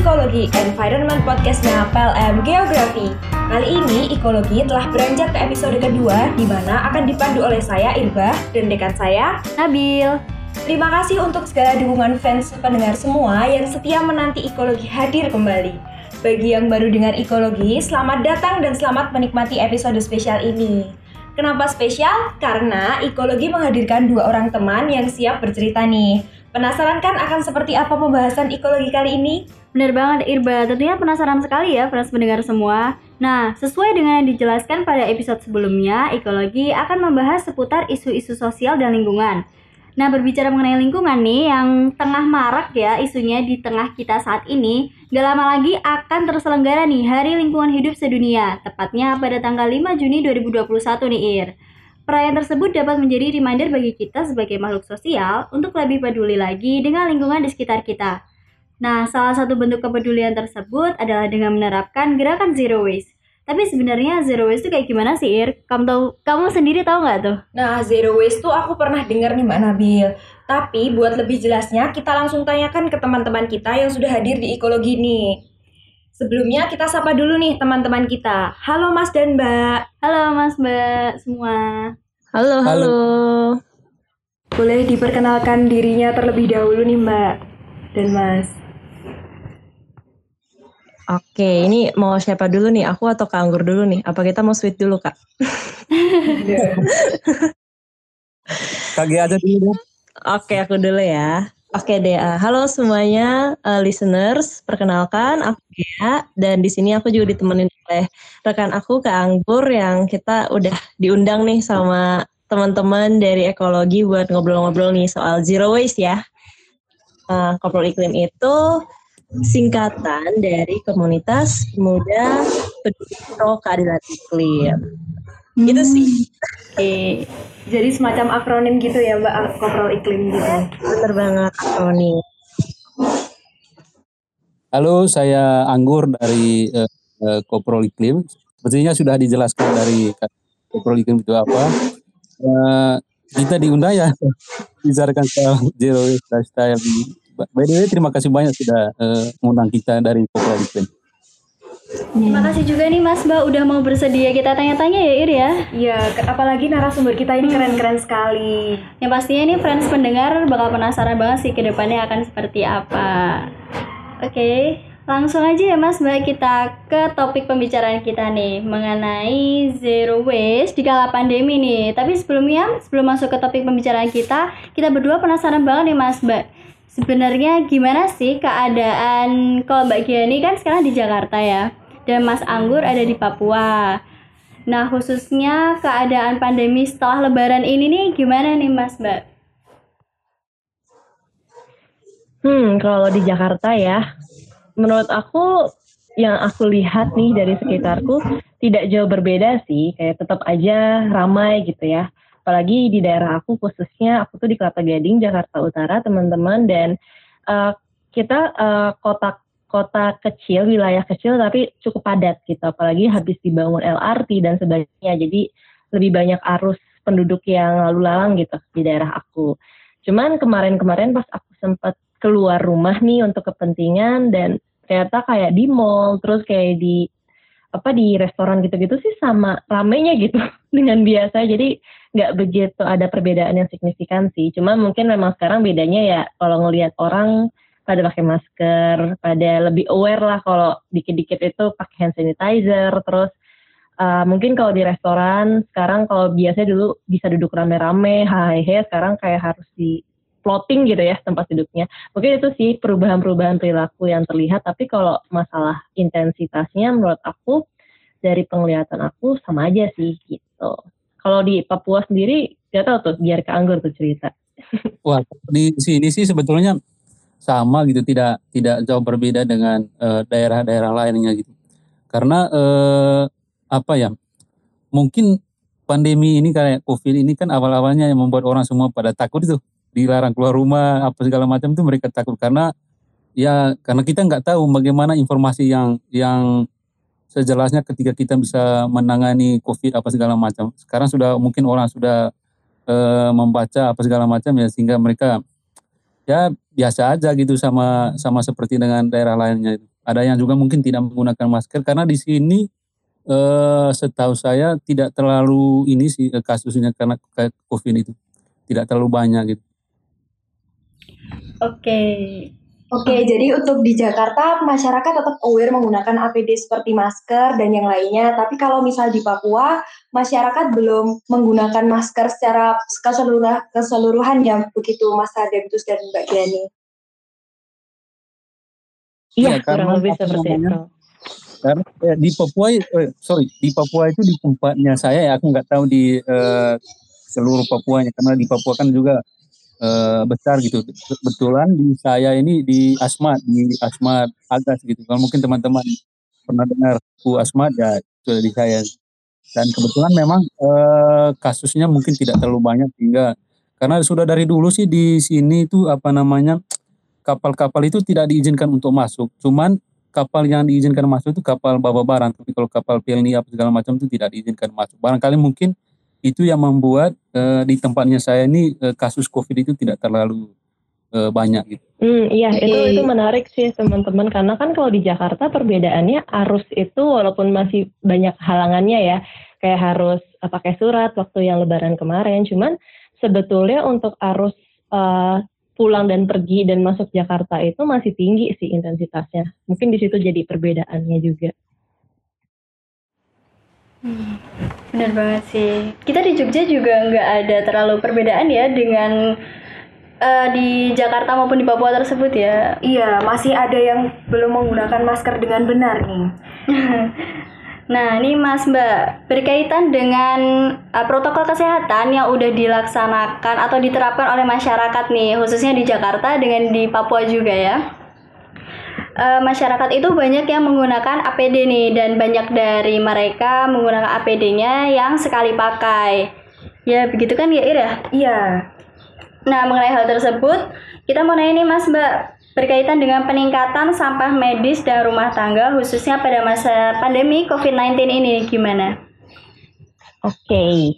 Ekologi Environment Podcastnya PLM Geografi. Kali ini Ekologi telah beranjak ke episode kedua di mana akan dipandu oleh saya Irba dan dekan saya Nabil. Terima kasih untuk segala dukungan fans pendengar semua yang setia menanti Ekologi hadir kembali. Bagi yang baru dengar Ekologi, selamat datang dan selamat menikmati episode spesial ini. Kenapa spesial? Karena Ekologi menghadirkan dua orang teman yang siap bercerita nih. Penasaran kan akan seperti apa pembahasan ekologi kali ini? Bener banget Irba, tentunya penasaran sekali ya friends mendengar semua. Nah, sesuai dengan yang dijelaskan pada episode sebelumnya, ekologi akan membahas seputar isu-isu sosial dan lingkungan. Nah, berbicara mengenai lingkungan nih, yang tengah marak ya isunya di tengah kita saat ini, gak lama lagi akan terselenggara nih Hari Lingkungan Hidup Sedunia, tepatnya pada tanggal 5 Juni 2021 nih Ir. Perayaan tersebut dapat menjadi reminder bagi kita sebagai makhluk sosial untuk lebih peduli lagi dengan lingkungan di sekitar kita. Nah, salah satu bentuk kepedulian tersebut adalah dengan menerapkan gerakan zero waste. Tapi sebenarnya zero waste itu kayak gimana sih, Ir? Kamu tahu, kamu sendiri tahu nggak tuh? Nah, zero waste tuh aku pernah dengar nih Mbak Nabil. Tapi buat lebih jelasnya, kita langsung tanyakan ke teman-teman kita yang sudah hadir di ekologi nih. Sebelumnya kita sapa dulu nih teman-teman kita. Halo Mas dan Mbak. Halo Mas Mbak semua. Halo, halo. Boleh diperkenalkan dirinya terlebih dahulu nih Mbak dan Mas. Oke, ini mau siapa dulu nih? Aku atau Kak Anggur dulu nih? Apa kita mau sweet dulu, Kak? Kage aja dulu. Oke, aku dulu ya. Oke deh, uh, halo semuanya uh, listeners, perkenalkan aku Gea dan di sini aku juga ditemenin oleh rekan aku Kak Anggur yang kita udah diundang nih sama teman-teman dari ekologi buat ngobrol-ngobrol nih soal zero waste ya. Uh, Koprol Iklim itu singkatan dari komunitas muda peduli pro keadilan iklim. Hmm. Gitu sih. Oke. Jadi semacam akronim gitu ya Mbak, Koprol Iklim gitu. Bener banget akronim. Halo, saya Anggur dari uh, uh, Koprol Iklim. Sepertinya sudah dijelaskan dari Koprol Iklim itu apa. Uh, kita diundang ya bicarakan soal zero waste lifestyle. By the way, terima kasih banyak sudah uh, mengundang kita dari Koprol Iklim. Terima kasih juga nih Mas Mbak udah mau bersedia kita tanya-tanya ya Ir ya. Iya, apalagi narasumber kita ini keren-keren sekali. Yang pastinya nih friends pendengar bakal penasaran banget sih ke depannya akan seperti apa. Oke, langsung aja ya Mas Mbak kita ke topik pembicaraan kita nih mengenai zero waste di kala pandemi nih. Tapi sebelumnya, sebelum masuk ke topik pembicaraan kita, kita berdua penasaran banget nih Mas Mbak. Sebenarnya gimana sih keadaan kalau Mbak Giani kan sekarang di Jakarta ya dan Mas Anggur ada di Papua. Nah, khususnya keadaan pandemi setelah lebaran ini nih gimana nih Mas Mbak? Hmm, kalau di Jakarta ya, menurut aku yang aku lihat nih dari sekitarku tidak jauh berbeda sih, kayak tetap aja ramai gitu ya. Apalagi di daerah aku khususnya, aku tuh di Kelapa Gading, Jakarta Utara, teman-teman, dan uh, kita uh, kota kota kecil, wilayah kecil tapi cukup padat gitu. Apalagi habis dibangun LRT dan sebagainya, jadi lebih banyak arus penduduk yang lalu lalang gitu di daerah aku. Cuman kemarin-kemarin pas aku sempat keluar rumah nih untuk kepentingan dan ternyata kayak di mall terus kayak di apa di restoran gitu-gitu sih sama ramenya gitu dengan biasa jadi nggak begitu ada perbedaan yang signifikan sih cuma mungkin memang sekarang bedanya ya kalau ngelihat orang pada pakai masker pada lebih aware lah kalau dikit-dikit itu pakai hand sanitizer terus uh, mungkin kalau di restoran sekarang kalau biasanya dulu bisa duduk rame-rame hehehe sekarang kayak harus di plotting gitu ya tempat duduknya. Mungkin itu sih perubahan-perubahan perilaku yang terlihat, tapi kalau masalah intensitasnya menurut aku dari penglihatan aku sama aja sih gitu. Kalau di Papua sendiri gak tahu tuh biar ke Anggur tuh cerita. Wah, di sini sih sebetulnya sama gitu, tidak tidak jauh berbeda dengan eh, daerah-daerah lainnya gitu. Karena eh, apa ya? Mungkin pandemi ini kayak Covid ini kan awal-awalnya yang membuat orang semua pada takut itu dilarang keluar rumah apa segala macam itu mereka takut karena ya karena kita nggak tahu bagaimana informasi yang yang sejelasnya ketika kita bisa menangani COVID apa segala macam. Sekarang sudah mungkin orang sudah e, membaca apa segala macam ya sehingga mereka ya biasa aja gitu sama sama seperti dengan daerah lainnya. Ada yang juga mungkin tidak menggunakan masker karena di sini eh, setahu saya tidak terlalu ini sih eh, kasusnya karena COVID itu tidak terlalu banyak gitu. Oke. Oke, jadi untuk di Jakarta masyarakat tetap aware menggunakan APD seperti masker dan yang lainnya. Tapi kalau misal di Papua masyarakat belum menggunakan masker secara keseluruhan, keseluruhan ya begitu Mas Ademtus dan Mbak Giani. Iya, Iya, kurang karena lebih seperti namanya, itu. Karena eh, di Papua, eh, sorry, di Papua itu di tempatnya saya, ya, aku nggak tahu di eh, seluruh Papuanya, karena di Papua kan juga eh, besar gitu. Kebetulan di saya ini di Asmat, di Asmat Agas gitu. Kalau mungkin teman-teman pernah dengar Bu Asmat ya sudah di saya. Dan kebetulan memang eh, kasusnya mungkin tidak terlalu banyak sehingga karena sudah dari dulu sih di sini itu apa namanya kapal-kapal itu tidak diizinkan untuk masuk. Cuman kapal yang diizinkan masuk itu kapal bawa barang. Tapi kalau kapal PLNI apa segala macam itu tidak diizinkan masuk. Barangkali mungkin itu yang membuat eh, di tempatnya saya ini eh, kasus COVID itu tidak terlalu eh, banyak gitu. Hmm, iya itu itu menarik sih teman-teman karena kan kalau di Jakarta perbedaannya arus itu walaupun masih banyak halangannya ya kayak harus pakai surat waktu yang Lebaran kemarin, cuman sebetulnya untuk arus eh, pulang dan pergi dan masuk Jakarta itu masih tinggi sih intensitasnya. Mungkin di situ jadi perbedaannya juga. Benar banget sih. Kita di Jogja juga nggak ada terlalu perbedaan ya dengan eh, di Jakarta maupun di Papua tersebut ya. Iya, masih ada yang belum menggunakan masker dengan benar nih. Nah, ini Mas Mbak, berkaitan dengan uh, protokol kesehatan yang udah dilaksanakan atau diterapkan oleh masyarakat nih, khususnya di Jakarta dengan di Papua juga ya. Uh, masyarakat itu banyak yang menggunakan APD nih dan banyak dari mereka menggunakan APD-nya yang sekali pakai. Ya, begitu kan ya Ir ya? Iya. Nah, mengenai hal tersebut, kita mau nanya nih Mas Mbak, berkaitan dengan peningkatan sampah medis dan rumah tangga khususnya pada masa pandemi COVID-19 ini gimana? Oke,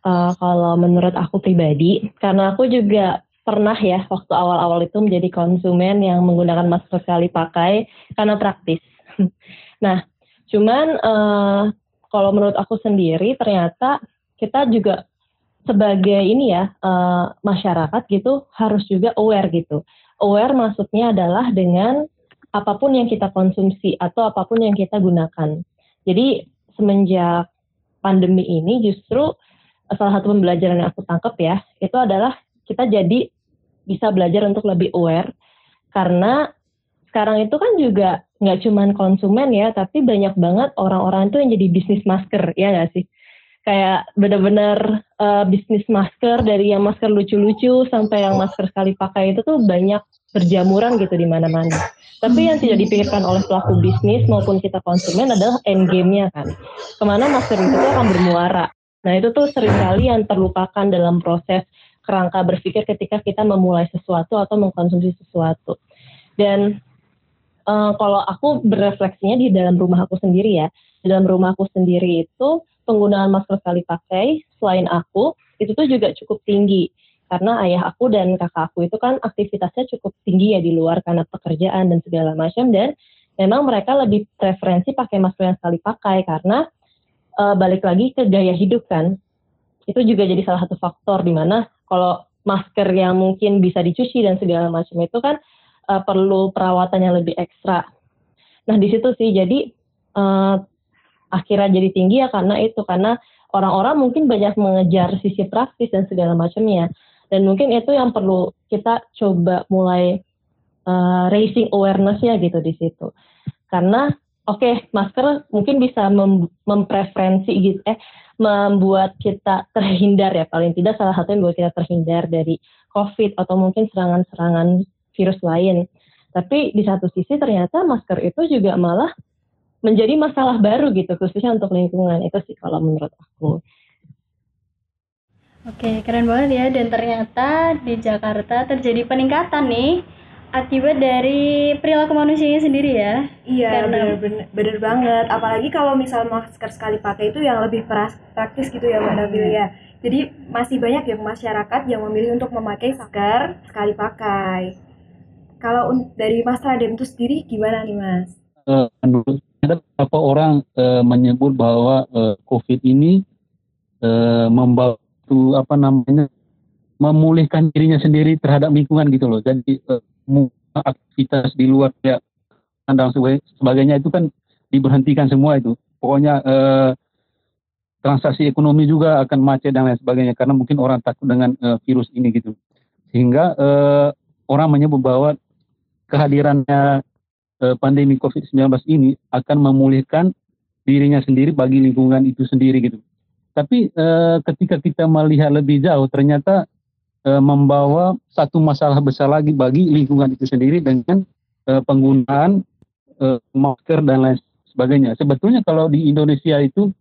Eh, kalau menurut aku pribadi, karena aku juga pernah ya waktu awal-awal itu menjadi konsumen yang menggunakan masker sekali pakai karena praktis. Nah, cuman eh, kalau menurut aku sendiri ternyata kita juga sebagai ini ya eh, masyarakat gitu harus juga aware gitu. Aware maksudnya adalah dengan apa pun yang kita konsumsi atau apa pun yang kita gunakan. Jadi semenjak pandemi ini justru salah satu pembelajaran yang aku tangkap ya itu adalah kita jadi bisa belajar untuk lebih aware karena sekarang itu kan juga nggak cuman konsumen ya tapi banyak banget orang-orang itu yang jadi bisnis masker ya nggak sih kayak benar-benar eh, bisnis masker dari yang masker lucu-lucu sampai yang masker sekali pakai itu tuh banyak berjamuran gitu di mana-mana. Tapi yang tidak dipikirkan oleh pelaku bisnis maupun kita konsumen adalah end game-nya kan. Ke mana masker itu akan bermuara. Nah itu tuh sering kali yang terlupakan dalam proses kerangka berpikir ketika kita memulai sesuatu atau mengkonsumsi sesuatu. Dan eh, kalau aku berefleksinya di dalam rumah aku sendiri ya, di dalam rumah aku sendiri itu penggunaan masker sekali pakai selain aku itu tuh juga cukup tinggi. Karena ayah aku dan kakak aku itu kan aktivitasnya cukup tinggi ya di luar karena pekerjaan dan segala macam. Dan memang mereka lebih preferensi pakai masker yang sekali pakai karena eh, balik lagi ke gaya hidup kan itu juga jadi salah satu faktor di mana kalau masker yang mungkin bisa dicuci dan segala macam itu kan eh, perlu perawatan yang lebih ekstra. Nah di situ sih jadi eh, akhirnya jadi tinggi ya karena itu karena orang-orang mungkin banyak mengejar sisi praktis dan segala macamnya dan mungkin itu yang perlu kita coba mulai uh, raising awareness-nya gitu di situ karena oke masker mungkin bisa mem- mempreferensi gitu eh membuat kita terhindar ya paling tidak salah satu yang buat kita terhindar dari COVID atau mungkin serangan-serangan virus lain tapi di satu sisi ternyata masker itu juga malah menjadi masalah baru gitu khususnya untuk lingkungan itu sih kalau menurut aku. Oke, keren banget ya. Dan ternyata di Jakarta terjadi peningkatan nih akibat dari perilaku manusianya sendiri ya. Iya, Karena- bener, bener banget. Apalagi kalau misal masker sekali pakai itu yang lebih praktis gitu ya Mbak Nabil ya. Jadi masih banyak ya masyarakat yang memilih untuk memakai masker sekali pakai. Kalau dari Mas Radem itu sendiri gimana nih Mas? Uh, menurut ada beberapa orang uh, menyebut bahwa uh, COVID ini uh, membantu apa namanya memulihkan dirinya sendiri terhadap lingkungan gitu loh. Jadi uh, aktivitas di luar ya dan sebagainya itu kan diberhentikan semua itu. Pokoknya uh, transaksi ekonomi juga akan macet dan lain sebagainya karena mungkin orang takut dengan uh, virus ini gitu. Sehingga uh, orang menyebut bahwa kehadirannya uh, pandemi COVID-19 ini akan memulihkan dirinya sendiri bagi lingkungan itu sendiri gitu. Tapi uh, ketika kita melihat lebih jauh ternyata uh, membawa satu masalah besar lagi bagi lingkungan itu sendiri dengan uh, penggunaan uh, masker dan lain sebagainya. Sebetulnya kalau di Indonesia itu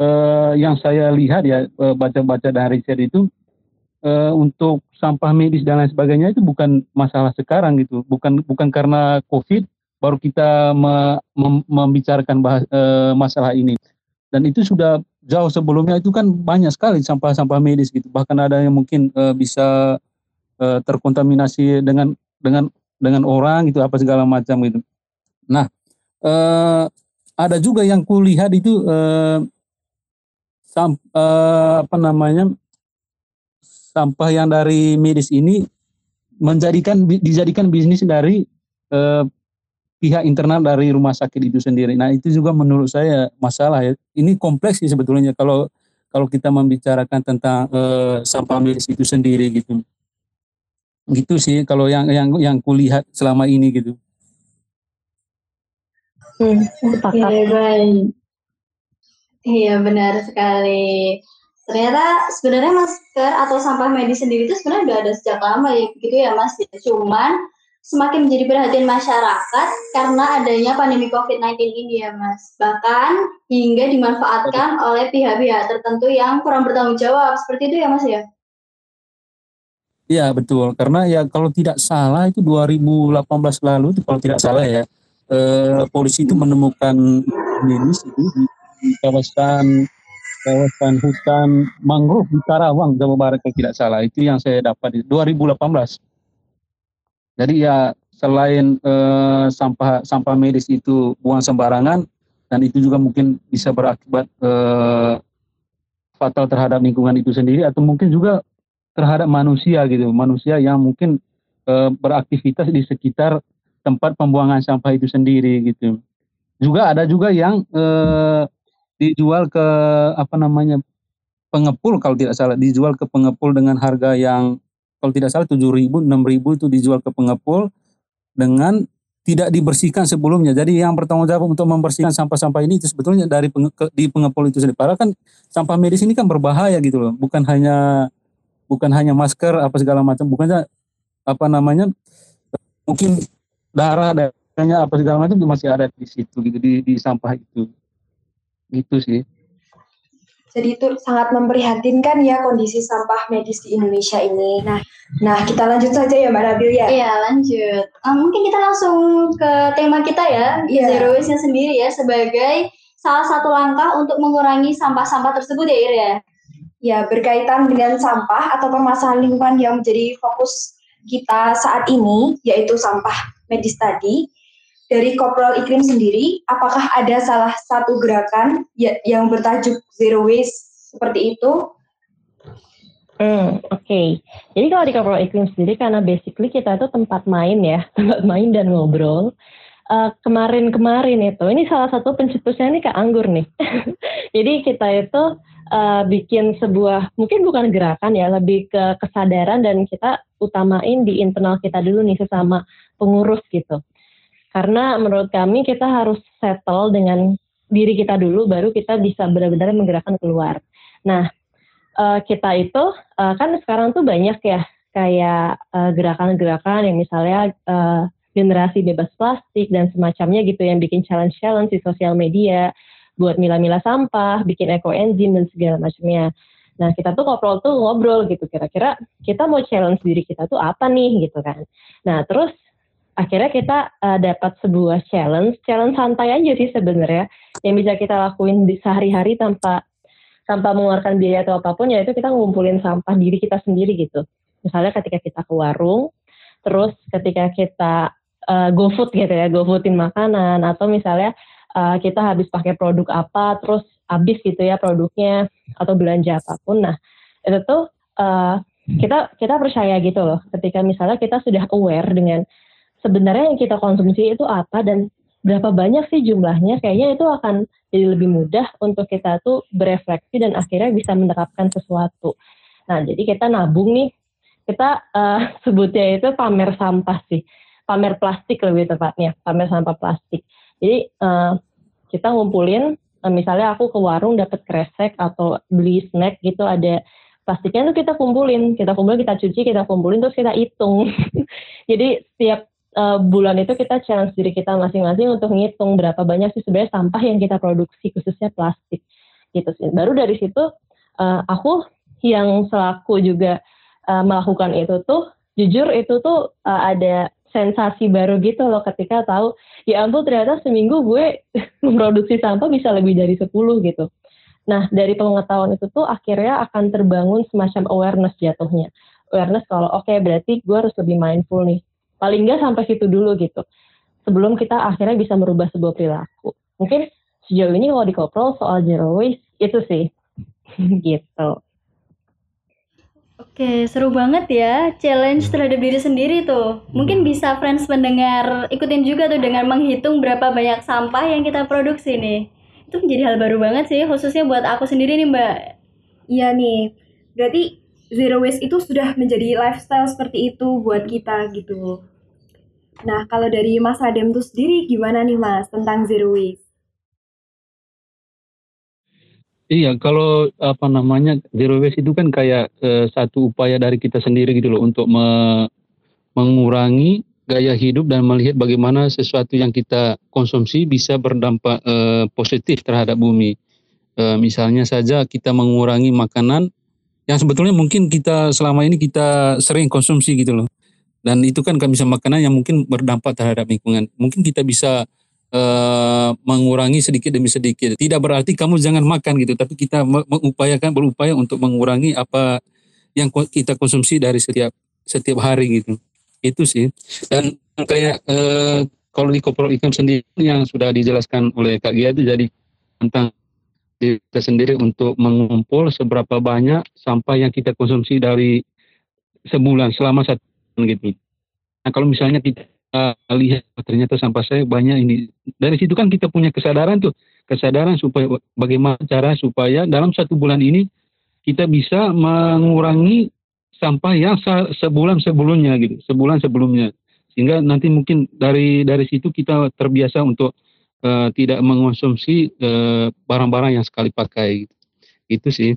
uh, yang saya lihat ya uh, baca-baca dari riset itu uh, untuk sampah medis dan lain sebagainya itu bukan masalah sekarang gitu, bukan bukan karena COVID baru kita me, mem, membicarakan bahas, uh, masalah ini. Dan itu sudah jauh sebelumnya itu kan banyak sekali sampah-sampah medis gitu, bahkan ada yang mungkin uh, bisa uh, terkontaminasi dengan dengan dengan orang gitu apa segala macam gitu. Nah, uh, ada juga yang kulihat itu uh, sam, uh, apa namanya sampah yang dari medis ini menjadikan dijadikan bisnis dari uh, pihak internal dari rumah sakit itu sendiri. Nah itu juga menurut saya masalah ya. Ini kompleks sih sebetulnya kalau kalau kita membicarakan tentang uh, sampah medis itu sendiri gitu. Gitu sih kalau yang yang yang kulihat selama ini gitu. Hmm, ya, baik. Iya benar sekali. Ternyata sebenarnya masker atau sampah medis sendiri itu sebenarnya udah ada sejak lama ya gitu ya Mas. Cuman semakin menjadi perhatian masyarakat karena adanya pandemi COVID-19 ini ya Mas. Bahkan hingga dimanfaatkan oleh pihak-pihak tertentu yang kurang bertanggung jawab. Seperti itu ya Mas ya? Iya betul. Karena ya kalau tidak salah itu 2018 lalu itu kalau tidak salah ya eh, polisi itu menemukan medis itu di di kawasan kawasan hutan mangrove di Karawang Jawa Barat kalau tidak salah itu yang saya dapat di 2018 jadi ya selain eh, sampah sampah medis itu buang sembarangan dan itu juga mungkin bisa berakibat eh, fatal terhadap lingkungan itu sendiri atau mungkin juga terhadap manusia gitu. Manusia yang mungkin eh, beraktivitas di sekitar tempat pembuangan sampah itu sendiri gitu. Juga ada juga yang eh, dijual ke apa namanya pengepul kalau tidak salah. Dijual ke pengepul dengan harga yang kalau tidak salah tujuh ribu enam ribu itu dijual ke pengepul dengan tidak dibersihkan sebelumnya. Jadi yang bertanggung jawab untuk membersihkan sampah-sampah ini itu sebetulnya dari penge, ke, di pengepul itu sendiri. Padahal kan sampah medis ini kan berbahaya gitu loh. Bukan hanya bukan hanya masker apa segala macam, bukannya apa namanya mungkin darah darahnya apa segala macam itu masih ada di situ gitu di, di sampah itu. Gitu sih. Jadi itu sangat memprihatinkan ya kondisi sampah medis di Indonesia ini. Nah, nah kita lanjut saja ya Mbak Nabil ya. Iya lanjut. Um, mungkin kita langsung ke tema kita ya, yeah. zero waste-nya sendiri ya sebagai salah satu langkah untuk mengurangi sampah-sampah tersebut ya Ir ya. Ya berkaitan dengan sampah atau permasalahan lingkungan yang menjadi fokus kita saat ini yaitu sampah medis tadi dari Koprol Iklim sendiri, apakah ada salah satu gerakan ya, yang bertajuk Zero Waste seperti itu? Hmm, oke. Okay. Jadi kalau di Koprol Iklim sendiri, karena basically kita itu tempat main ya, tempat main dan ngobrol. eh, kemarin-kemarin itu, ini salah satu pencetusnya nih Kak Anggur nih. Jadi kita itu uh, bikin sebuah, mungkin bukan gerakan ya, lebih ke kesadaran dan kita utamain di internal kita dulu nih sesama pengurus gitu karena menurut kami kita harus settle dengan diri kita dulu, baru kita bisa benar-benar menggerakkan keluar. Nah, uh, kita itu uh, kan sekarang tuh banyak ya kayak eh, gerakan-gerakan yang misalnya uh, generasi bebas plastik dan semacamnya gitu yang bikin challenge-challenge di sosial media buat milah-milah sampah, bikin eco engine dan segala macamnya. Nah, kita tuh ngobrol tuh ngobrol gitu kira-kira kita mau challenge diri kita tuh apa nih gitu kan. Nah, terus akhirnya kita uh, dapat sebuah challenge, challenge santai aja sih sebenarnya yang bisa kita lakuin di sehari-hari tanpa tanpa mengeluarkan biaya atau apa pun ya itu kita ngumpulin sampah diri kita sendiri gitu. Misalnya ketika kita ke warung, terus ketika kita uh, go food gitu ya, go foodin makanan atau misalnya uh, kita habis pakai produk apa, terus habis gitu ya produknya atau belanja apa pun. Nah itu tuh uh, kita kita percaya gitu loh, ketika misalnya kita sudah aware dengan sebenarnya yang kita konsumsi itu apa dan berapa banyak sih jumlahnya, kayaknya itu akan jadi lebih mudah untuk kita tuh berefleksi dan akhirnya bisa menerapkan sesuatu. Nah, jadi kita nabung nih, kita uh, sebutnya itu pamer sampah sih, pamer plastik lebih tepatnya, pamer sampah plastik. Jadi uh, kita ngumpulin, uh, misalnya aku ke warung dapat kresek atau beli snack gitu ada plastiknya tuh kita kumpulin, kita kumpulin, kita cuci, kita kumpulin, terus kita hitung. jadi setiap uh, bulan itu kita challenge diri kita masing-masing untuk ngitung berapa banyak sih sebenarnya sampah yang kita produksi khususnya plastik gitu sih. Baru dari situ uh, aku yang selaku juga uh, melakukan itu tuh jujur itu tuh uh, ada sensasi baru gitu loh ketika tahu ya ampun ternyata seminggu gue memproduksi sampah bisa lebih dari 10 gitu. Nah, dari pengetahuan itu tuh akhirnya akan terbangun semacam awareness jatuhnya. Awareness kalau oke okay, berarti gue harus lebih mindful nih paling nggak sampai situ dulu gitu sebelum kita akhirnya bisa merubah sebuah perilaku mungkin sejauh ini kalau di Koprol soal zero waste itu sih gitu Oke, seru banget ya challenge terhadap diri sendiri tuh. Mungkin bisa friends mendengar ikutin juga tuh dengan menghitung berapa banyak sampah yang kita produksi nih. Itu menjadi hal baru banget sih, khususnya buat aku sendiri nih Mbak. Iya nih, berarti zero waste itu sudah menjadi lifestyle seperti itu buat kita gitu. Nah, kalau dari Mas Adem tuh sendiri gimana nih Mas tentang zero waste? Iya, kalau apa namanya zero waste itu kan kayak e, satu upaya dari kita sendiri gitu loh untuk me, mengurangi gaya hidup dan melihat bagaimana sesuatu yang kita konsumsi bisa berdampak e, positif terhadap bumi. E, misalnya saja kita mengurangi makanan yang sebetulnya mungkin kita selama ini kita sering konsumsi gitu loh dan itu kan bisa makanan yang mungkin berdampak terhadap lingkungan. Mungkin kita bisa uh, mengurangi sedikit demi sedikit. Tidak berarti kamu jangan makan gitu, tapi kita mengupayakan berupaya untuk mengurangi apa yang kita konsumsi dari setiap setiap hari gitu. Itu sih. Dan kayak uh, kalau di koprol ikan sendiri yang sudah dijelaskan oleh Kak Gia itu jadi tentang kita sendiri untuk mengumpul seberapa banyak sampah yang kita konsumsi dari sebulan selama satu gitu. Nah kalau misalnya kita lihat ternyata sampah saya banyak ini dari situ kan kita punya kesadaran tuh kesadaran supaya bagaimana cara supaya dalam satu bulan ini kita bisa mengurangi sampah yang sebulan sebelumnya gitu sebulan sebelumnya sehingga nanti mungkin dari dari situ kita terbiasa untuk uh, tidak mengonsumsi eh, barang-barang uh, yang sekali pakai gitu. itu sih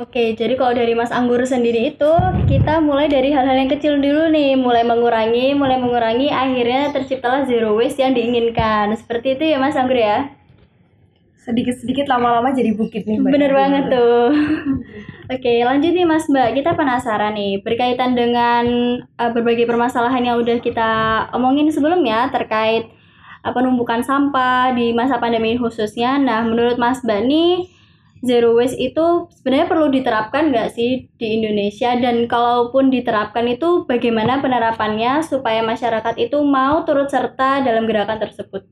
Oke, jadi kalau dari Mas Anggur sendiri itu kita mulai dari hal-hal yang kecil dulu nih, mulai mengurangi, mulai mengurangi, akhirnya terciptalah zero waste yang diinginkan. Seperti itu ya Mas Anggur ya? Sedikit-sedikit lama-lama jadi bukit nih. Mbak. Bener banget tuh. Oke, lanjut nih Mas Mbak. Kita penasaran nih berkaitan dengan uh, berbagai permasalahan yang udah kita omongin sebelumnya terkait penumpukan sampah di masa pandemi khususnya. Nah, menurut Mas Mbak nih zero waste itu sebenarnya perlu diterapkan nggak sih di Indonesia dan kalaupun diterapkan itu bagaimana penerapannya supaya masyarakat itu mau turut serta dalam gerakan tersebut?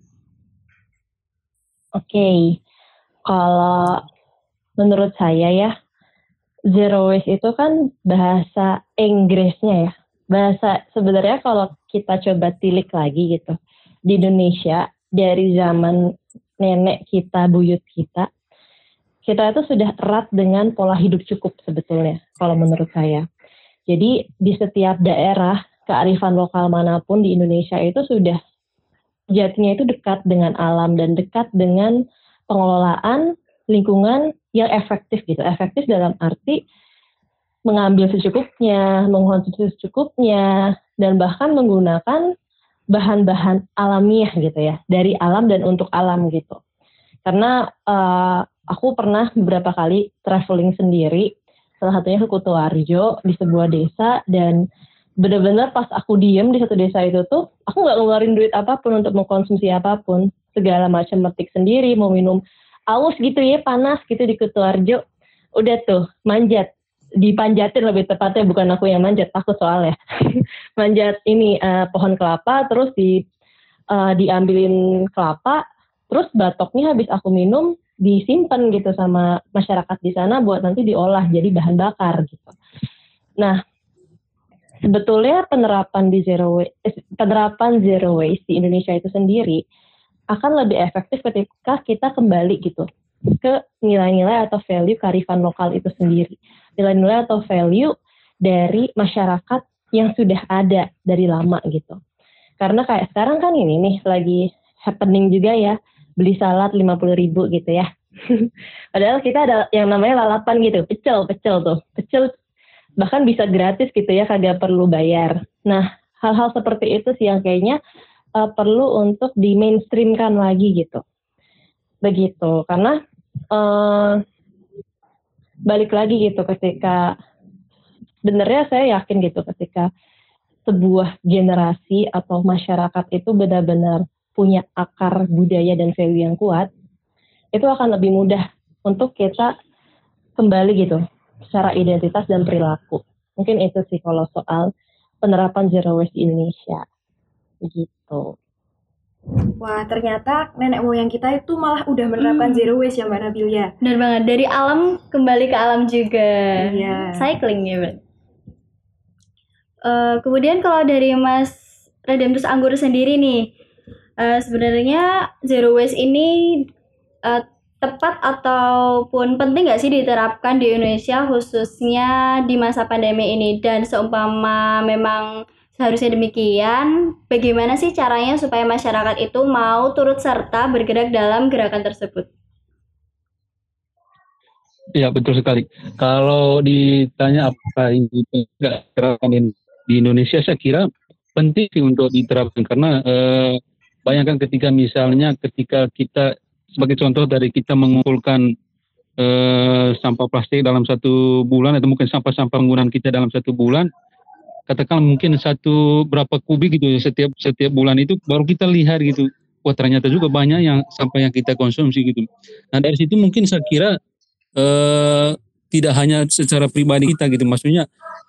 Oke, okay. kalau menurut saya ya zero waste itu kan bahasa Inggrisnya ya. Bahasa sebenarnya kalau kita coba tilik lagi gitu di Indonesia dari zaman nenek kita, buyut kita kita itu sudah erat dengan pola hidup cukup sebetulnya kalau menurut saya. Jadi di setiap daerah kearifan lokal mana pun di Indonesia itu sudah jatinya itu dekat dengan alam dan dekat dengan pengelolaan lingkungan yang efektif gitu. Efektif dalam arti mengambil secukupnya, mengkonsumsi secukupnya, dan bahkan menggunakan bahan-bahan alamiah gitu ya, dari alam dan untuk alam gitu. Karena uh, aku pernah beberapa kali traveling sendiri, salah satunya ke Kutoarjo di sebuah desa dan benar-benar pas aku diem di satu desa itu tuh aku nggak ngeluarin duit apa pun untuk mengkonsumsi apa pun segala macam metik sendiri mau minum aus gitu ya panas gitu di Kutuarjo udah tuh manjat dipanjatin lebih tepatnya bukan aku yang manjat takut soalnya manjat ini uh, pohon kelapa terus di uh, diambilin kelapa terus batoknya habis aku minum disimpan gitu sama masyarakat di sana buat nanti diolah jadi bahan bakar gitu. Nah, sebetulnya penerapan di zero waste, eh, penerapan zero waste di Indonesia itu sendiri akan lebih efektif ketika kita kembali gitu ke nilai-nilai atau value karifan lokal itu sendiri. Nilai-nilai atau value dari masyarakat yang sudah ada dari lama gitu. Karena kayak sekarang kan ini nih lagi happening juga ya beli salad lima puluh ribu gitu ya. Padahal kita ada yang namanya lalapan gitu, pecel, pecel tuh. Pecel bahkan bisa gratis gitu ya, kagak perlu bayar. Nah, hal-hal seperti itu sih yang kayaknya uh, perlu untuk di mainstreamkan lagi gitu. Begitu, karena uh, balik lagi gitu ketika sebenarnya saya yakin gitu ketika sebuah generasi atau masyarakat itu benar-benar punya akar budaya dan value yang kuat, itu akan lebih mudah untuk kita kembali gitu secara identitas dan perilaku. Mungkin itu sih kalau soal penerapan zero waste di Indonesia. Begitu. Wah, ternyata nenek moyang kita itu malah udah menerapkan hmm. zero waste ya Mbak Nabilia. Benar banget, dari alam kembali ke alam juga. Iya. Cycling ya, Mbak. Uh, kemudian kalau dari Mas Redemptus Anggur sendiri nih, uh, sebenarnya zero waste ini uh, tepat ataupun penting nggak sih diterapkan di Indonesia khususnya di masa pandemi ini dan seumpama memang seharusnya demikian bagaimana sih caranya supaya masyarakat itu mau turut serta bergerak dalam gerakan tersebut? Ya betul sekali. Kalau ditanya apa tidak diterapkan di Indonesia, saya kira penting untuk diterapkan karena eh, Bayangkan ketika misalnya ketika kita sebagai contoh dari kita mengumpulkan eh, sampah plastik dalam satu bulan atau mungkin sampah-sampah penggunaan kita dalam satu bulan, katakan mungkin satu berapa kubik gitu ya setiap setiap bulan itu baru kita lihat gitu. Wah ternyata juga banyak yang sampah yang kita konsumsi gitu. Nah dari situ mungkin saya kira eh, tidak hanya secara pribadi kita gitu, maksudnya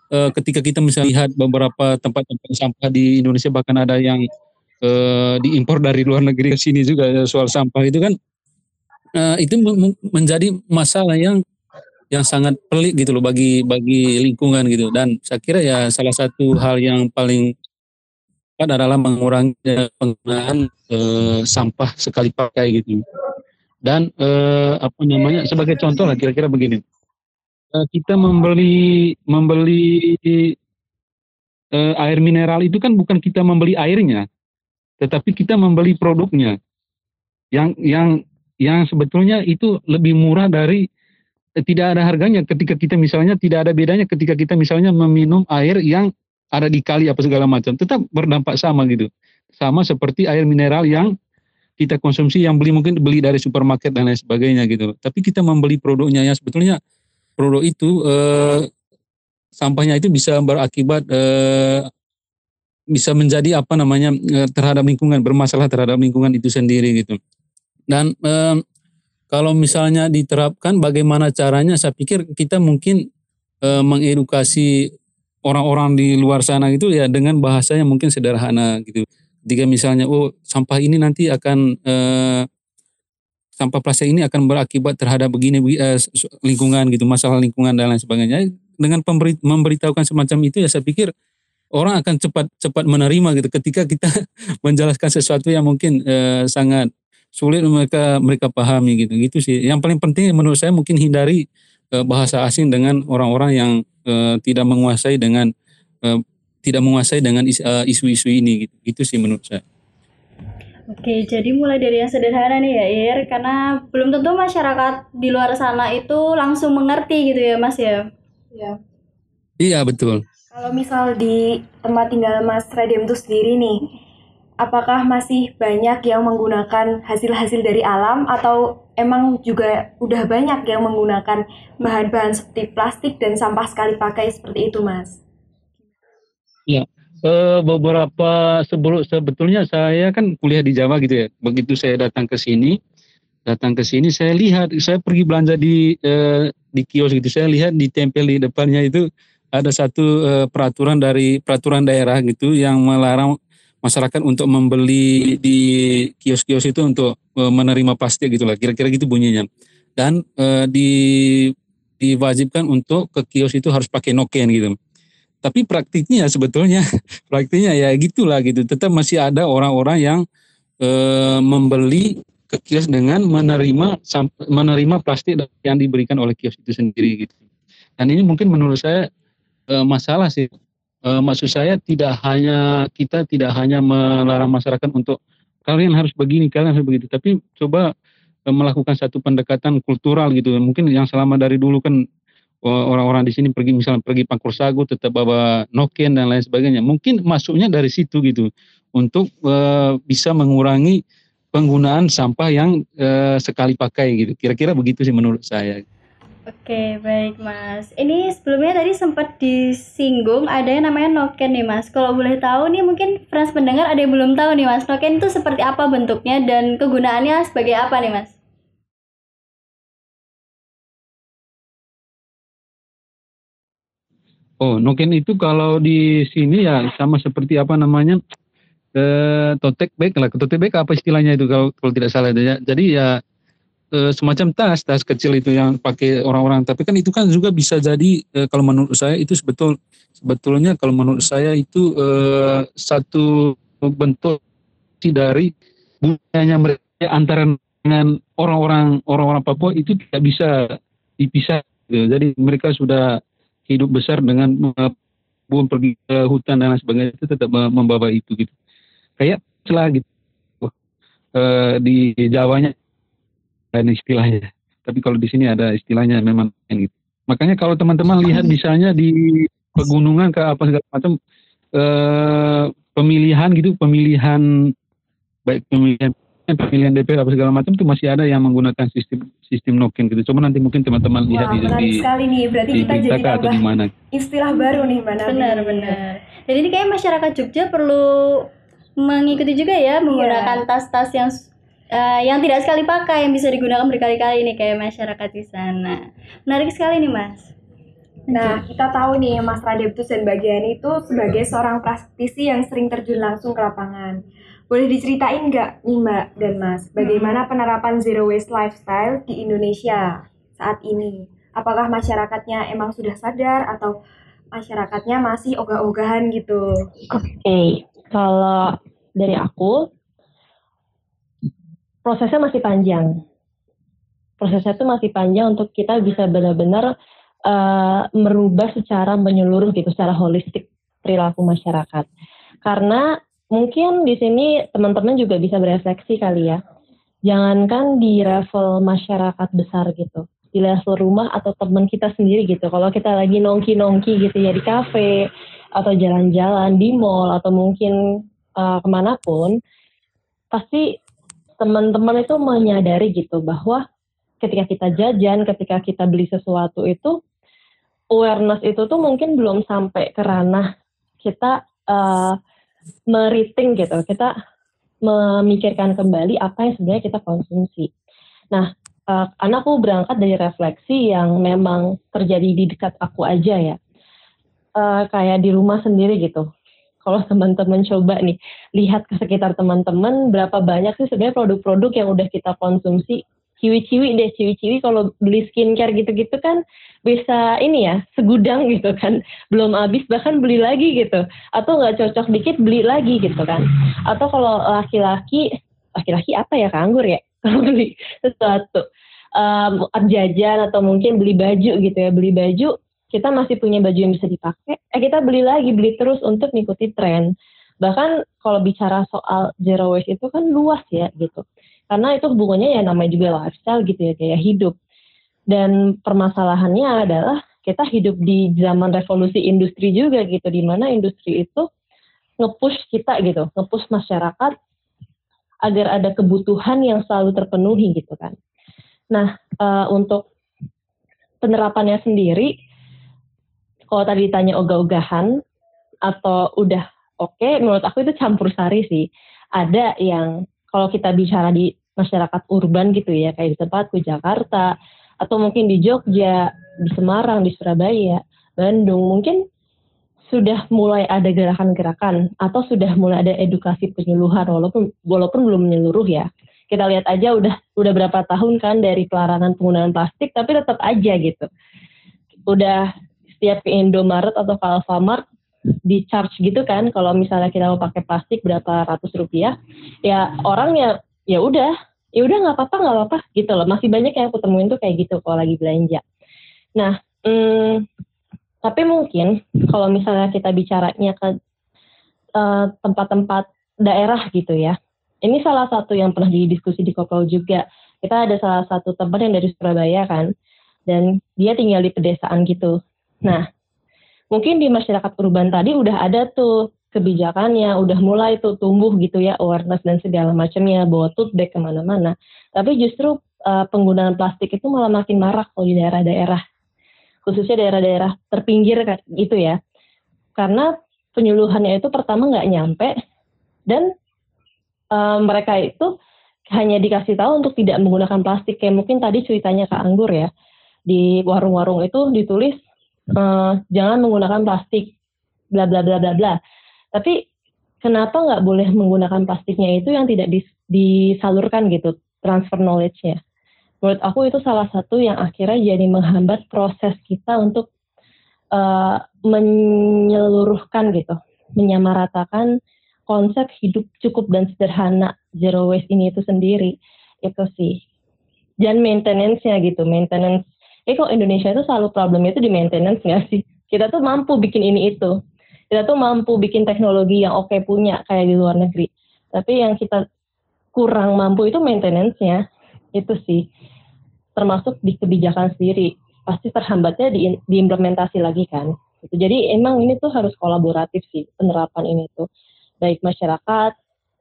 eh, ketika kita misalnya lihat beberapa tempat-tempat sampah di Indonesia bahkan ada yang uh, diimpor dari luar negeri ke sini juga soal sampah itu kan uh, itu menjadi masalah yang yang sangat pelik gitu loh bagi bagi lingkungan gitu. Dan saya kira ya salah satu hal yang paling tepat adalah mengurangi penggunaan uh, sampah sekali pakai gitu. Dan uh, apa namanya sebagai contoh lah kira-kira begini. Uh, kita membeli membeli uh, air mineral itu kan bukan kita membeli airnya tetapi kita membeli produknya. Yang yang yang sebetulnya itu lebih murah dari eh, tidak ada harganya ketika kita misalnya tidak ada bedanya ketika kita misalnya meminum air yang ada di kali apa segala macam. Tetap berdampak sama gitu. Sama seperti air mineral yang kita konsumsi yang beli mungkin beli dari supermarket dan lain sebagainya gitu. Tapi kita membeli produknya yang sebetulnya produk itu eh, sampahnya itu bisa berakibat eh, bisa menjadi apa namanya eh, terhadap lingkungan bermasalah terhadap lingkungan itu sendiri gitu. Dan eh, kalau misalnya diterapkan bagaimana caranya? Saya pikir kita mungkin eh, mengedukasi orang-orang di luar sana itu ya dengan bahasa yang mungkin sederhana gitu. Jika misalnya oh sampah ini nanti akan eh, sampah plastik ini akan berakibat terhadap begini eh, lingkungan gitu masalah lingkungan dan lain sebagainya. Dengan memberitahukan semacam itu ya saya pikir orang akan cepat cepat menerima gitu. Ketika kita menjelaskan sesuatu yang mungkin eh, sangat sulit mereka mereka pahami gitu gitu sih yang paling penting menurut saya mungkin hindari eh, bahasa asing dengan orang-orang yang eh, tidak menguasai dengan eh, tidak menguasai dengan isu-isu ini gitu gitu sih menurut saya Oke, jadi mulai dari yang sederhana nih ya, Ir, karena belum tentu masyarakat di luar sana itu langsung mengerti gitu ya, Mas ya. Iya. Iya, betul. Kalau misal di tempat tinggal Mas Redem itu sendiri nih, apakah masih banyak yang menggunakan hasil-hasil dari alam atau emang juga udah banyak yang menggunakan bahan-bahan seperti plastik dan sampah sekali pakai seperti itu, Mas? Ya, eh, beberapa sebelum sebetulnya saya kan kuliah di Jawa gitu ya. Begitu saya datang ke sini, datang ke sini saya lihat saya pergi belanja di eh, di kios gitu saya lihat di tempel di depannya itu ada satu eh, peraturan dari peraturan daerah gitu yang melarang masyarakat untuk membeli di kios-kios itu untuk eh, menerima plastik gitu lah kira-kira gitu bunyinya dan eh, di diwajibkan untuk ke kios itu harus pakai noken gitu tapi praktiknya sebetulnya praktiknya ya gitulah gitu tetap masih ada orang-orang yang eh, membeli ke kios dengan menerima menerima plastik yang diberikan oleh kios itu sendiri gitu. Dan ini mungkin menurut saya e, masalah sih. E, maksud saya tidak hanya kita tidak hanya melarang masyarakat untuk kalian harus begini, kalian harus begitu, tapi coba e, melakukan satu pendekatan kultural gitu. Mungkin yang selama dari dulu kan orang-orang di sini pergi misalnya pergi pangkur sagu tetap bawa noken dan lain sebagainya. Mungkin masuknya dari situ gitu untuk e, bisa mengurangi penggunaan sampah yang uh, sekali pakai gitu. Kira-kira begitu sih menurut saya. Oke, baik Mas. Ini sebelumnya tadi sempat disinggung ada yang namanya noken nih Mas. Kalau boleh tahu nih mungkin friends pendengar ada yang belum tahu nih Mas. Noken itu seperti apa bentuknya dan kegunaannya sebagai apa nih Mas? Oh, noken itu kalau di sini ya sama seperti apa namanya eh, tote bag lah. Tote bag apa istilahnya itu kalau kalau tidak salah ya. Jadi ya eh, semacam tas tas kecil itu yang pakai orang-orang. Tapi kan itu kan juga bisa jadi eh, kalau menurut saya itu sebetul sebetulnya kalau menurut saya itu eh, satu bentuk dari budayanya mereka antara dengan orang-orang orang-orang Papua itu tidak bisa dipisah. Gitu. Jadi mereka sudah hidup besar dengan uh, pergi ke hutan dan lain sebagainya itu tetap membawa itu gitu kayak celah gitu uh, di Jawanya lain istilahnya tapi kalau di sini ada istilahnya memang gitu makanya kalau teman-teman lihat misalnya di pegunungan ke apa segala macam uh, pemilihan gitu pemilihan baik pemilihan pemilihan DPR apa segala macam itu masih ada yang menggunakan sistem sistem noken gitu. Coba nanti mungkin teman-teman lihat di, di sekali nih. Berarti di kita jadi atau di mana. Istilah baru nih, Mbak Benar-benar. Jadi ini kayak masyarakat Jogja perlu mengikuti juga ya menggunakan iya. tas-tas yang uh, yang tidak sekali pakai yang bisa digunakan berkali-kali nih kayak masyarakat di sana. Menarik sekali nih Mas. Nah, kita tahu nih Mas Radeptus dan bagian itu sebagai seorang praktisi yang sering terjun langsung ke lapangan. Boleh diceritain nggak nih Mbak dan Mas, bagaimana hmm. penerapan zero waste lifestyle di Indonesia saat ini? Apakah masyarakatnya emang sudah sadar atau masyarakatnya masih ogah-ogahan gitu? Oke, okay. kalau dari aku prosesnya masih panjang. Prosesnya itu masih panjang untuk kita bisa benar-benar uh, merubah secara menyeluruh gitu, secara holistik perilaku masyarakat. Karena mungkin di sini teman-teman juga bisa berefleksi kali ya. Jangankan di level masyarakat besar gitu, di level rumah atau teman kita sendiri gitu. Kalau kita lagi nongki-nongki gitu ya di kafe atau jalan-jalan di mall atau mungkin uh, ke mana pun, pasti teman-teman itu menyadari gitu bahwa ketika kita jajan, ketika kita beli sesuatu itu awareness itu tuh mungkin belum sampai ke ranah kita uh, meriting gitu, kita memikirkan kembali apa yang sebenarnya kita konsumsi. Nah, uh, anakku berangkat dari refleksi yang memang terjadi di dekat aku aja ya, uh, kayak di rumah sendiri gitu kalau teman-teman coba nih lihat ke sekitar teman-teman berapa banyak sih sebenarnya produk-produk yang udah kita konsumsi? Ciwi-ciwi deh ciwi-ciwi kalau beli skincare gitu-gitu kan bisa ini ya segudang gitu kan. Belum habis bahkan beli lagi gitu. Atau nggak cocok dikit beli lagi gitu kan. Atau kalau laki-laki laki-laki apa ya kanggur ya? Kalau beli sesuatu. Um, jajan atau mungkin beli baju gitu ya. Beli baju kita masih punya baju yang bisa dipakai, eh kita beli lagi, beli terus untuk mengikuti tren. Bahkan kalau bicara soal zero waste itu kan luas ya gitu. Karena itu hubungannya ya namanya juga lifestyle gitu ya, kayak hidup. Dan permasalahannya adalah kita hidup di zaman revolusi industri juga gitu, di mana industri itu ngepush kita gitu, ngepush masyarakat agar ada kebutuhan yang selalu terpenuhi gitu kan. Nah, uh, untuk penerapannya sendiri, kalau tadi ditanya ogah-ogahan atau udah oke, okay, menurut aku itu campur sari sih. Ada yang kalau kita bicara di masyarakat urban gitu ya, kayak di tempatku Jakarta, atau mungkin di Jogja, di Semarang, di Surabaya, Bandung, mungkin sudah mulai ada gerakan-gerakan atau sudah mulai ada edukasi penyuluhan walaupun walaupun belum menyeluruh ya. Kita lihat aja udah udah berapa tahun kan dari pelarangan penggunaan plastik tapi tetap aja gitu. Udah setiap ke Indomaret atau ke Alfamart di charge gitu kan kalau misalnya kita mau pakai plastik berapa ratus rupiah ya orang ya udah ya udah nggak apa-apa nggak apa-apa gitu loh. Masih banyak yang aku temuin tuh kayak gitu kalau lagi belanja. Nah hmm, tapi mungkin kalau misalnya kita bicaranya ke eh, tempat-tempat uh, daerah gitu ya ini salah satu yang pernah didiskusi di Kopel juga. Kita ada salah satu teman yang dari Surabaya kan dan dia tinggal di pedesaan gitu nah mungkin di masyarakat urban tadi udah ada tuh kebijakannya, udah mulai tuh tumbuh gitu ya awareness dan segala macamnya bawa tote bag ke mana-mana. Tapi justru uh, penggunaan plastik itu malah makin marak kalau di daerah-daerah, khususnya daerah-daerah terpinggir gitu ya. Karena penyuluhannya itu pertama nggak nyampe dan uh, mereka itu hanya dikasih tahu untuk tidak menggunakan plastik kayak mungkin tadi ceritanya ke Anggur ya di warung-warung itu ditulis uh, jangan menggunakan plastik, bla bla bla bla bla. Tapi kenapa nggak boleh menggunakan plastiknya itu yang tidak dis, disalurkan gitu transfer knowledge-nya? Menurut aku itu salah satu yang akhirnya jadi menghambat proses kita untuk uh, menyeluruhkan gitu, menyamaratakan konsep hidup cukup dan sederhana zero waste ini itu sendiri itu sih dan maintenance-nya gitu maintenance eh kok Indonesia itu selalu problemnya itu di maintenance nggak sih? Kita tuh mampu bikin ini itu. Kita tuh mampu bikin teknologi yang oke okay punya kayak di luar negeri. Tapi yang kita kurang mampu itu maintenance-nya. Itu sih. Termasuk di kebijakan sendiri. Pasti terhambatnya di, diimplementasi lagi kan. Gitu. Jadi emang ini tuh harus kolaboratif sih penerapan ini tuh. Baik masyarakat,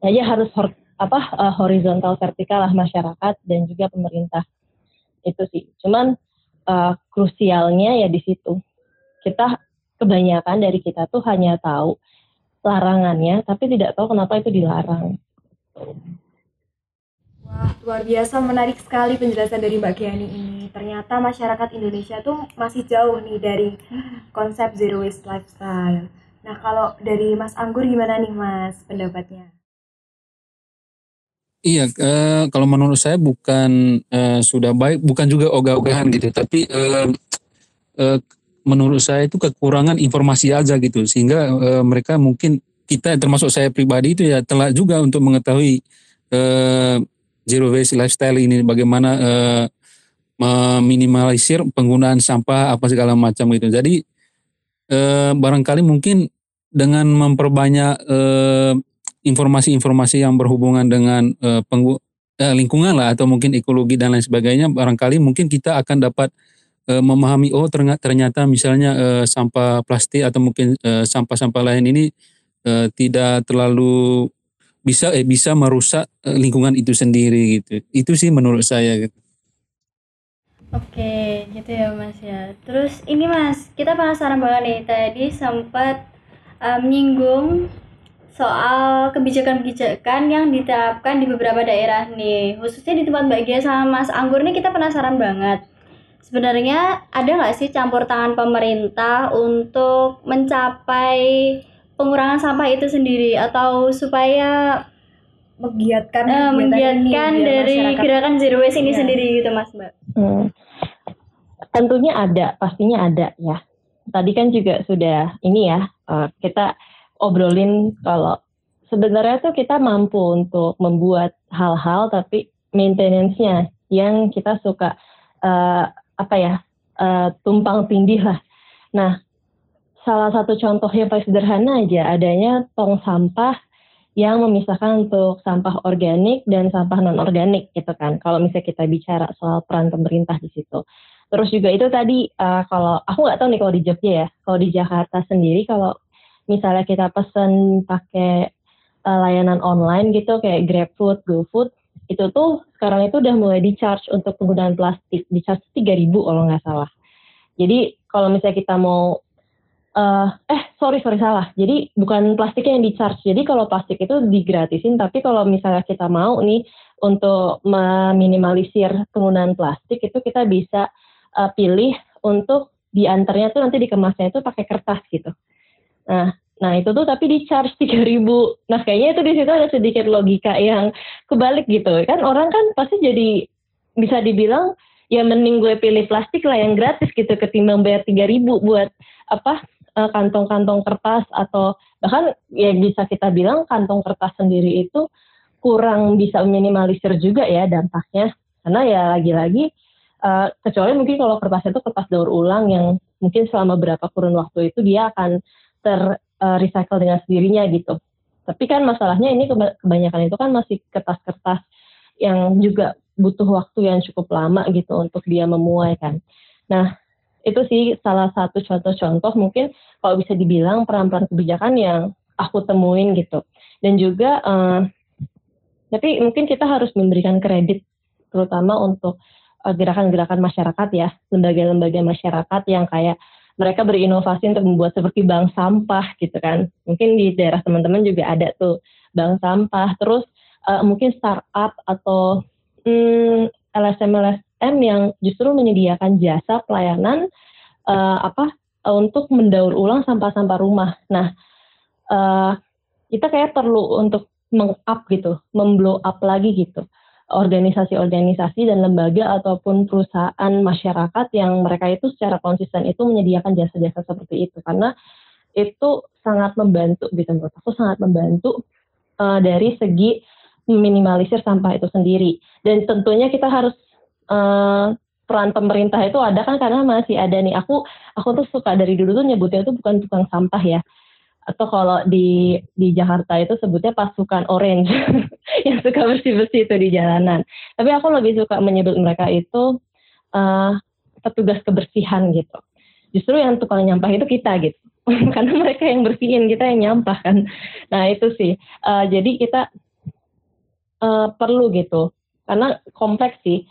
aja harus hor, apa uh, horizontal vertikal lah masyarakat dan juga pemerintah. Itu sih. Cuman uh, krusialnya ya di situ. Kita kebanyakan dari kita tuh hanya tahu larangannya, tapi tidak tahu kenapa itu dilarang. Wah, luar biasa menarik sekali penjelasan dari Mbak Giani ini. Ternyata masyarakat Indonesia tuh masih jauh nih dari konsep zero waste lifestyle. Nah, kalau dari Mas Anggur gimana nih Mas pendapatnya? Iya, uh, kalau menurut saya bukan uh, sudah baik, bukan juga ogah-ogahan gitu, tapi uh, uh, menurut saya itu kekurangan informasi aja gitu, sehingga uh, mereka mungkin kita termasuk saya pribadi itu ya telah juga untuk mengetahui uh, zero waste lifestyle ini, bagaimana uh, meminimalisir penggunaan sampah apa segala macam gitu. Jadi uh, barangkali mungkin dengan memperbanyak uh, informasi-informasi yang berhubungan dengan uh, penggu, uh, lingkungan lah atau mungkin ekologi dan lain sebagainya barangkali mungkin kita akan dapat uh, memahami oh ternyata, misalnya uh, sampah plastik atau mungkin sampah-sampah uh, lain ini uh, tidak terlalu bisa eh bisa merusak uh, lingkungan itu sendiri gitu. Itu sih menurut saya gitu. Oke, gitu ya Mas ya. Terus ini Mas, kita penasaran banget nih tadi sempat um, menyinggung soal kebijakan-kebijakan yang diterapkan di beberapa daerah nih khususnya di tempat Mbak Gia sama Mas Anggur nih kita penasaran banget sebenarnya ada nggak sih campur tangan pemerintah untuk mencapai pengurangan sampah itu sendiri atau supaya menggiatkan uh, menggiatkan ini, dari masyarakat. gerakan zero waste ini ya. sendiri gitu Mas Mbak hmm. tentunya ada pastinya ada ya tadi kan juga sudah ini ya uh, kita obrolin kalau sebenarnya tuh kita mampu untuk membuat hal-hal tapi maintenance-nya yang kita suka uh, apa ya uh, tumpang tindih lah. Nah, salah satu contoh yang paling sederhana aja adanya tong sampah yang memisahkan untuk sampah organik dan sampah non organik gitu kan. Kalau misalnya kita bicara soal peran pemerintah di situ. Terus juga itu tadi uh, kalau aku nggak tahu nih kalau di Jogja ya, kalau di Jakarta sendiri kalau misalnya kita pesen pakai uh, layanan online gitu kayak GrabFood, GoFood, itu tuh sekarang itu udah mulai di charge untuk penggunaan plastik, di charge 3000 kalau nggak salah. Jadi kalau misalnya kita mau uh, eh sorry sorry salah. Jadi bukan plastiknya yang di charge. Jadi kalau plastik itu digratisin, tapi kalau misalnya kita mau nih untuk meminimalisir penggunaan plastik itu kita bisa uh, pilih untuk diantarnya tuh nanti dikemasnya itu pakai kertas gitu. Nah, nah itu tuh tapi di charge tiga ribu. Nah kayaknya itu di situ ada sedikit logika yang kebalik gitu. Kan orang kan pasti jadi bisa dibilang ya mending gue pilih plastik lah yang gratis gitu ketimbang bayar tiga ribu buat apa eh, kantong-kantong kertas atau bahkan ya bisa kita bilang kantong kertas sendiri itu kurang bisa minimalisir juga ya dampaknya karena ya lagi-lagi uh, kecuali mungkin kalau kertas itu kertas daur ulang yang mungkin selama berapa kurun waktu itu dia akan ter uh, recycle dengan sendirinya gitu tapi kan masalahnya ini kebanyakan itu kan masih kertas-kertas yang juga butuh waktu yang cukup lama gitu untuk dia memuai kan. Nah, itu sih salah satu contoh-contoh mungkin kalau bisa dibilang peran-peran kebijakan yang aku temuin gitu. Dan juga uh, tapi mungkin kita harus memberikan kredit terutama untuk uh, gerakan-gerakan masyarakat ya, lembaga-lembaga masyarakat yang kayak mereka berinovasi untuk membuat seperti bank sampah gitu kan. Mungkin di daerah teman-teman juga ada tuh bank sampah. Terus uh, mungkin startup atau hmm, LSM-LSM yang justru menyediakan jasa pelayanan uh, apa uh, untuk mendaur ulang sampah-sampah rumah. Nah, uh, kita kayak perlu untuk meng-up gitu, memblow up lagi gitu organisasi-organisasi dan lembaga ataupun perusahaan masyarakat yang mereka itu secara konsisten itu menyediakan jasa-jasa seperti itu karena itu sangat membantu gitu menurut aku sangat membantu uh, dari segi meminimalisir sampah itu sendiri. Dan tentunya kita harus uh, peran pemerintah itu ada kan karena masih ada nih. Aku aku tuh suka dari dulu tuh nyebutnya itu bukan tukang sampah ya. Atau kalau di di Jakarta itu sebutnya pasukan orange yang suka bersih-bersih itu di jalanan. Tapi aku lebih suka menyebut mereka itu uh, petugas kebersihan gitu. Justru yang tukang nyampah itu kita gitu. karena mereka yang bersihin, kita yang nyampah kan. Nah, itu sih. Uh, jadi kita uh, perlu gitu karena kompleks sih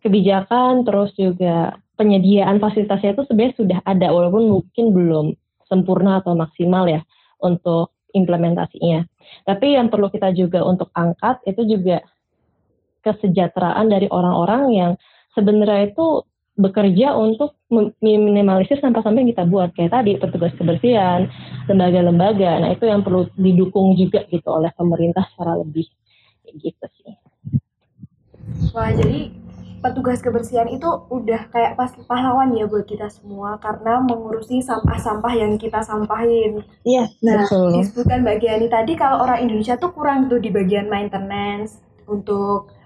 kebijakan terus juga penyediaan fasilitasnya itu sebenarnya sudah ada walaupun mungkin belum sempurna atau maksimal ya untuk implementasinya. Tapi yang perlu kita juga untuk angkat itu juga kesejahteraan dari orang-orang yang sebenarnya itu bekerja untuk meminimalisir sampah-sampah yang kita buat kayak tadi petugas kebersihan, lembaga-lembaga. Nah itu yang perlu didukung juga gitu oleh pemerintah secara lebih gitu sih. Wah jadi petugas kebersihan itu udah kayak pas pahlawan ya buat kita semua karena mengurusi sampah-sampah yang kita sampahin. Iya. Nah betul. disebutkan bagian ini tadi kalau orang Indonesia tuh kurang tuh di bagian maintenance untuk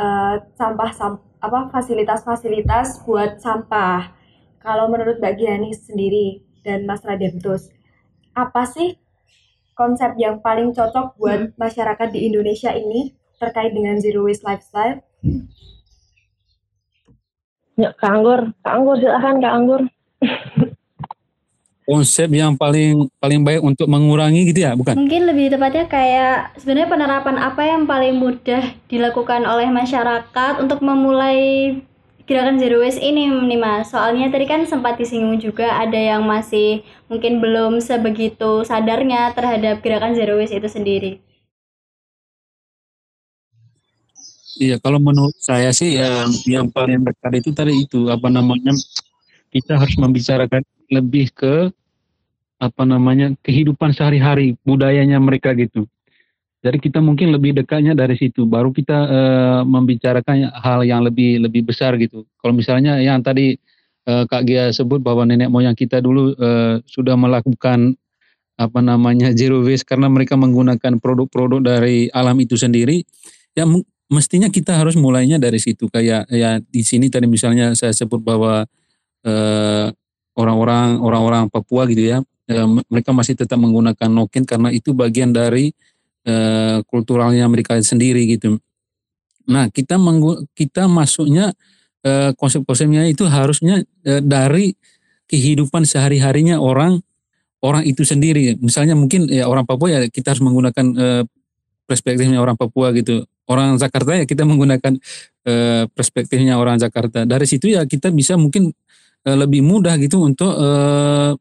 uh, sampah sam apa fasilitas-fasilitas buat sampah. Kalau menurut bagian ini sendiri dan Mas Rademtus, apa sih konsep yang paling cocok buat hmm. masyarakat di Indonesia ini terkait dengan zero waste lifestyle? Ya, Kak Anggur, Kak Anggur silahkan Kak Anggur. Konsep yang paling paling baik untuk mengurangi gitu ya, bukan? Mungkin lebih tepatnya kayak sebenarnya penerapan apa yang paling mudah dilakukan oleh masyarakat untuk memulai gerakan zero waste ini nih mas soalnya tadi kan sempat disinggung juga ada yang masih mungkin belum sebegitu sadarnya terhadap gerakan zero waste itu sendiri iya kalau menurut saya sih yang yang paling dekat itu tadi itu apa namanya kita harus membicarakan lebih ke apa namanya kehidupan sehari-hari budayanya mereka gitu jadi kita mungkin lebih dekatnya dari situ, baru kita uh, membicarakan hal yang lebih lebih besar gitu. Kalau misalnya yang tadi uh, Kak Gia sebut bahwa nenek moyang kita dulu uh, sudah melakukan apa namanya zero waste karena mereka menggunakan produk-produk dari alam itu sendiri, ya mestinya kita harus mulainya dari situ. Kayak ya di sini tadi misalnya saya sebut bahwa orang-orang uh, orang-orang Papua gitu ya, uh, mereka masih tetap menggunakan noken karena itu bagian dari uh, kulturalnya mereka sendiri gitu. Nah kita kita masuknya uh, konsep-konsepnya itu harusnya uh, dari kehidupan sehari-harinya orang orang itu sendiri. Misalnya mungkin ya orang Papua ya kita harus menggunakan uh, perspektifnya orang Papua gitu. Orang Jakarta ya kita menggunakan uh, perspektifnya orang Jakarta. Dari situ ya kita bisa mungkin uh, lebih mudah gitu untuk uh,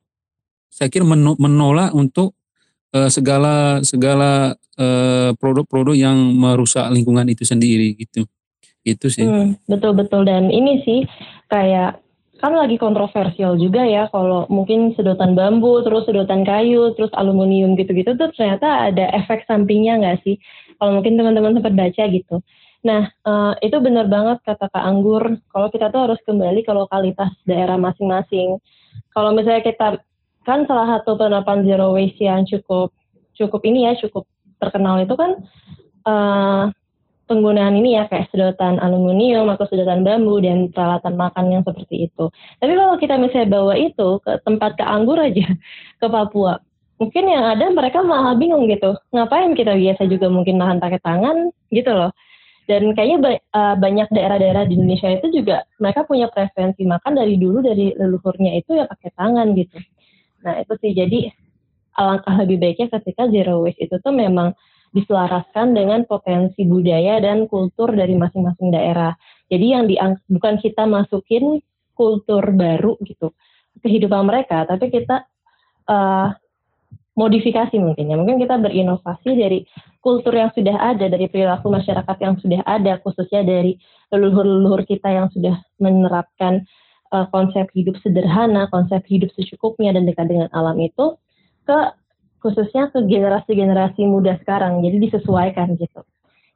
saya kira meno- menolak untuk eh, segala segala eh, produk-produk yang merusak lingkungan itu sendiri gitu. Itu sih. Hmm, betul betul dan ini sih kayak kan lagi kontroversial juga ya kalau mungkin sedotan bambu terus sedotan kayu terus aluminium gitu-gitu tuh ternyata ada efek sampingnya nggak sih kalau mungkin teman-teman sempat baca gitu. Nah uh, itu benar banget kata Kak Anggur. Kalau kita tuh harus kembali ke lokalitas daerah masing-masing. Kalau misalnya kita kan salah satu penerapan zero waste yang cukup cukup ini ya cukup terkenal itu kan uh, penggunaan ini ya kayak sedotan aluminium atau sedotan bambu dan peralatan makan yang seperti itu. Tapi kalau kita misalnya bawa itu ke tempat ke anggur aja ke Papua, mungkin yang ada mereka malah bingung gitu. Ngapain kita biasa juga mungkin makan pakai tangan gitu loh. Dan kayaknya uh, banyak daerah-daerah di Indonesia itu juga mereka punya preferensi makan dari dulu dari leluhurnya itu ya pakai tangan gitu. Nah itu sih jadi alangkah lebih baiknya ketika zero waste itu tuh memang diselaraskan dengan potensi budaya dan kultur dari masing-masing daerah. Jadi yang diang bukan kita masukin kultur baru gitu kehidupan mereka, tapi kita uh, modifikasi mungkin ya. Mungkin kita berinovasi dari kultur yang sudah ada, dari perilaku masyarakat yang sudah ada, khususnya dari leluhur-leluhur kita yang sudah menerapkan uh, konsep hidup sederhana, konsep hidup secukupnya dan dekat dengan alam itu ke khususnya ke generasi-generasi muda sekarang. Jadi disesuaikan gitu.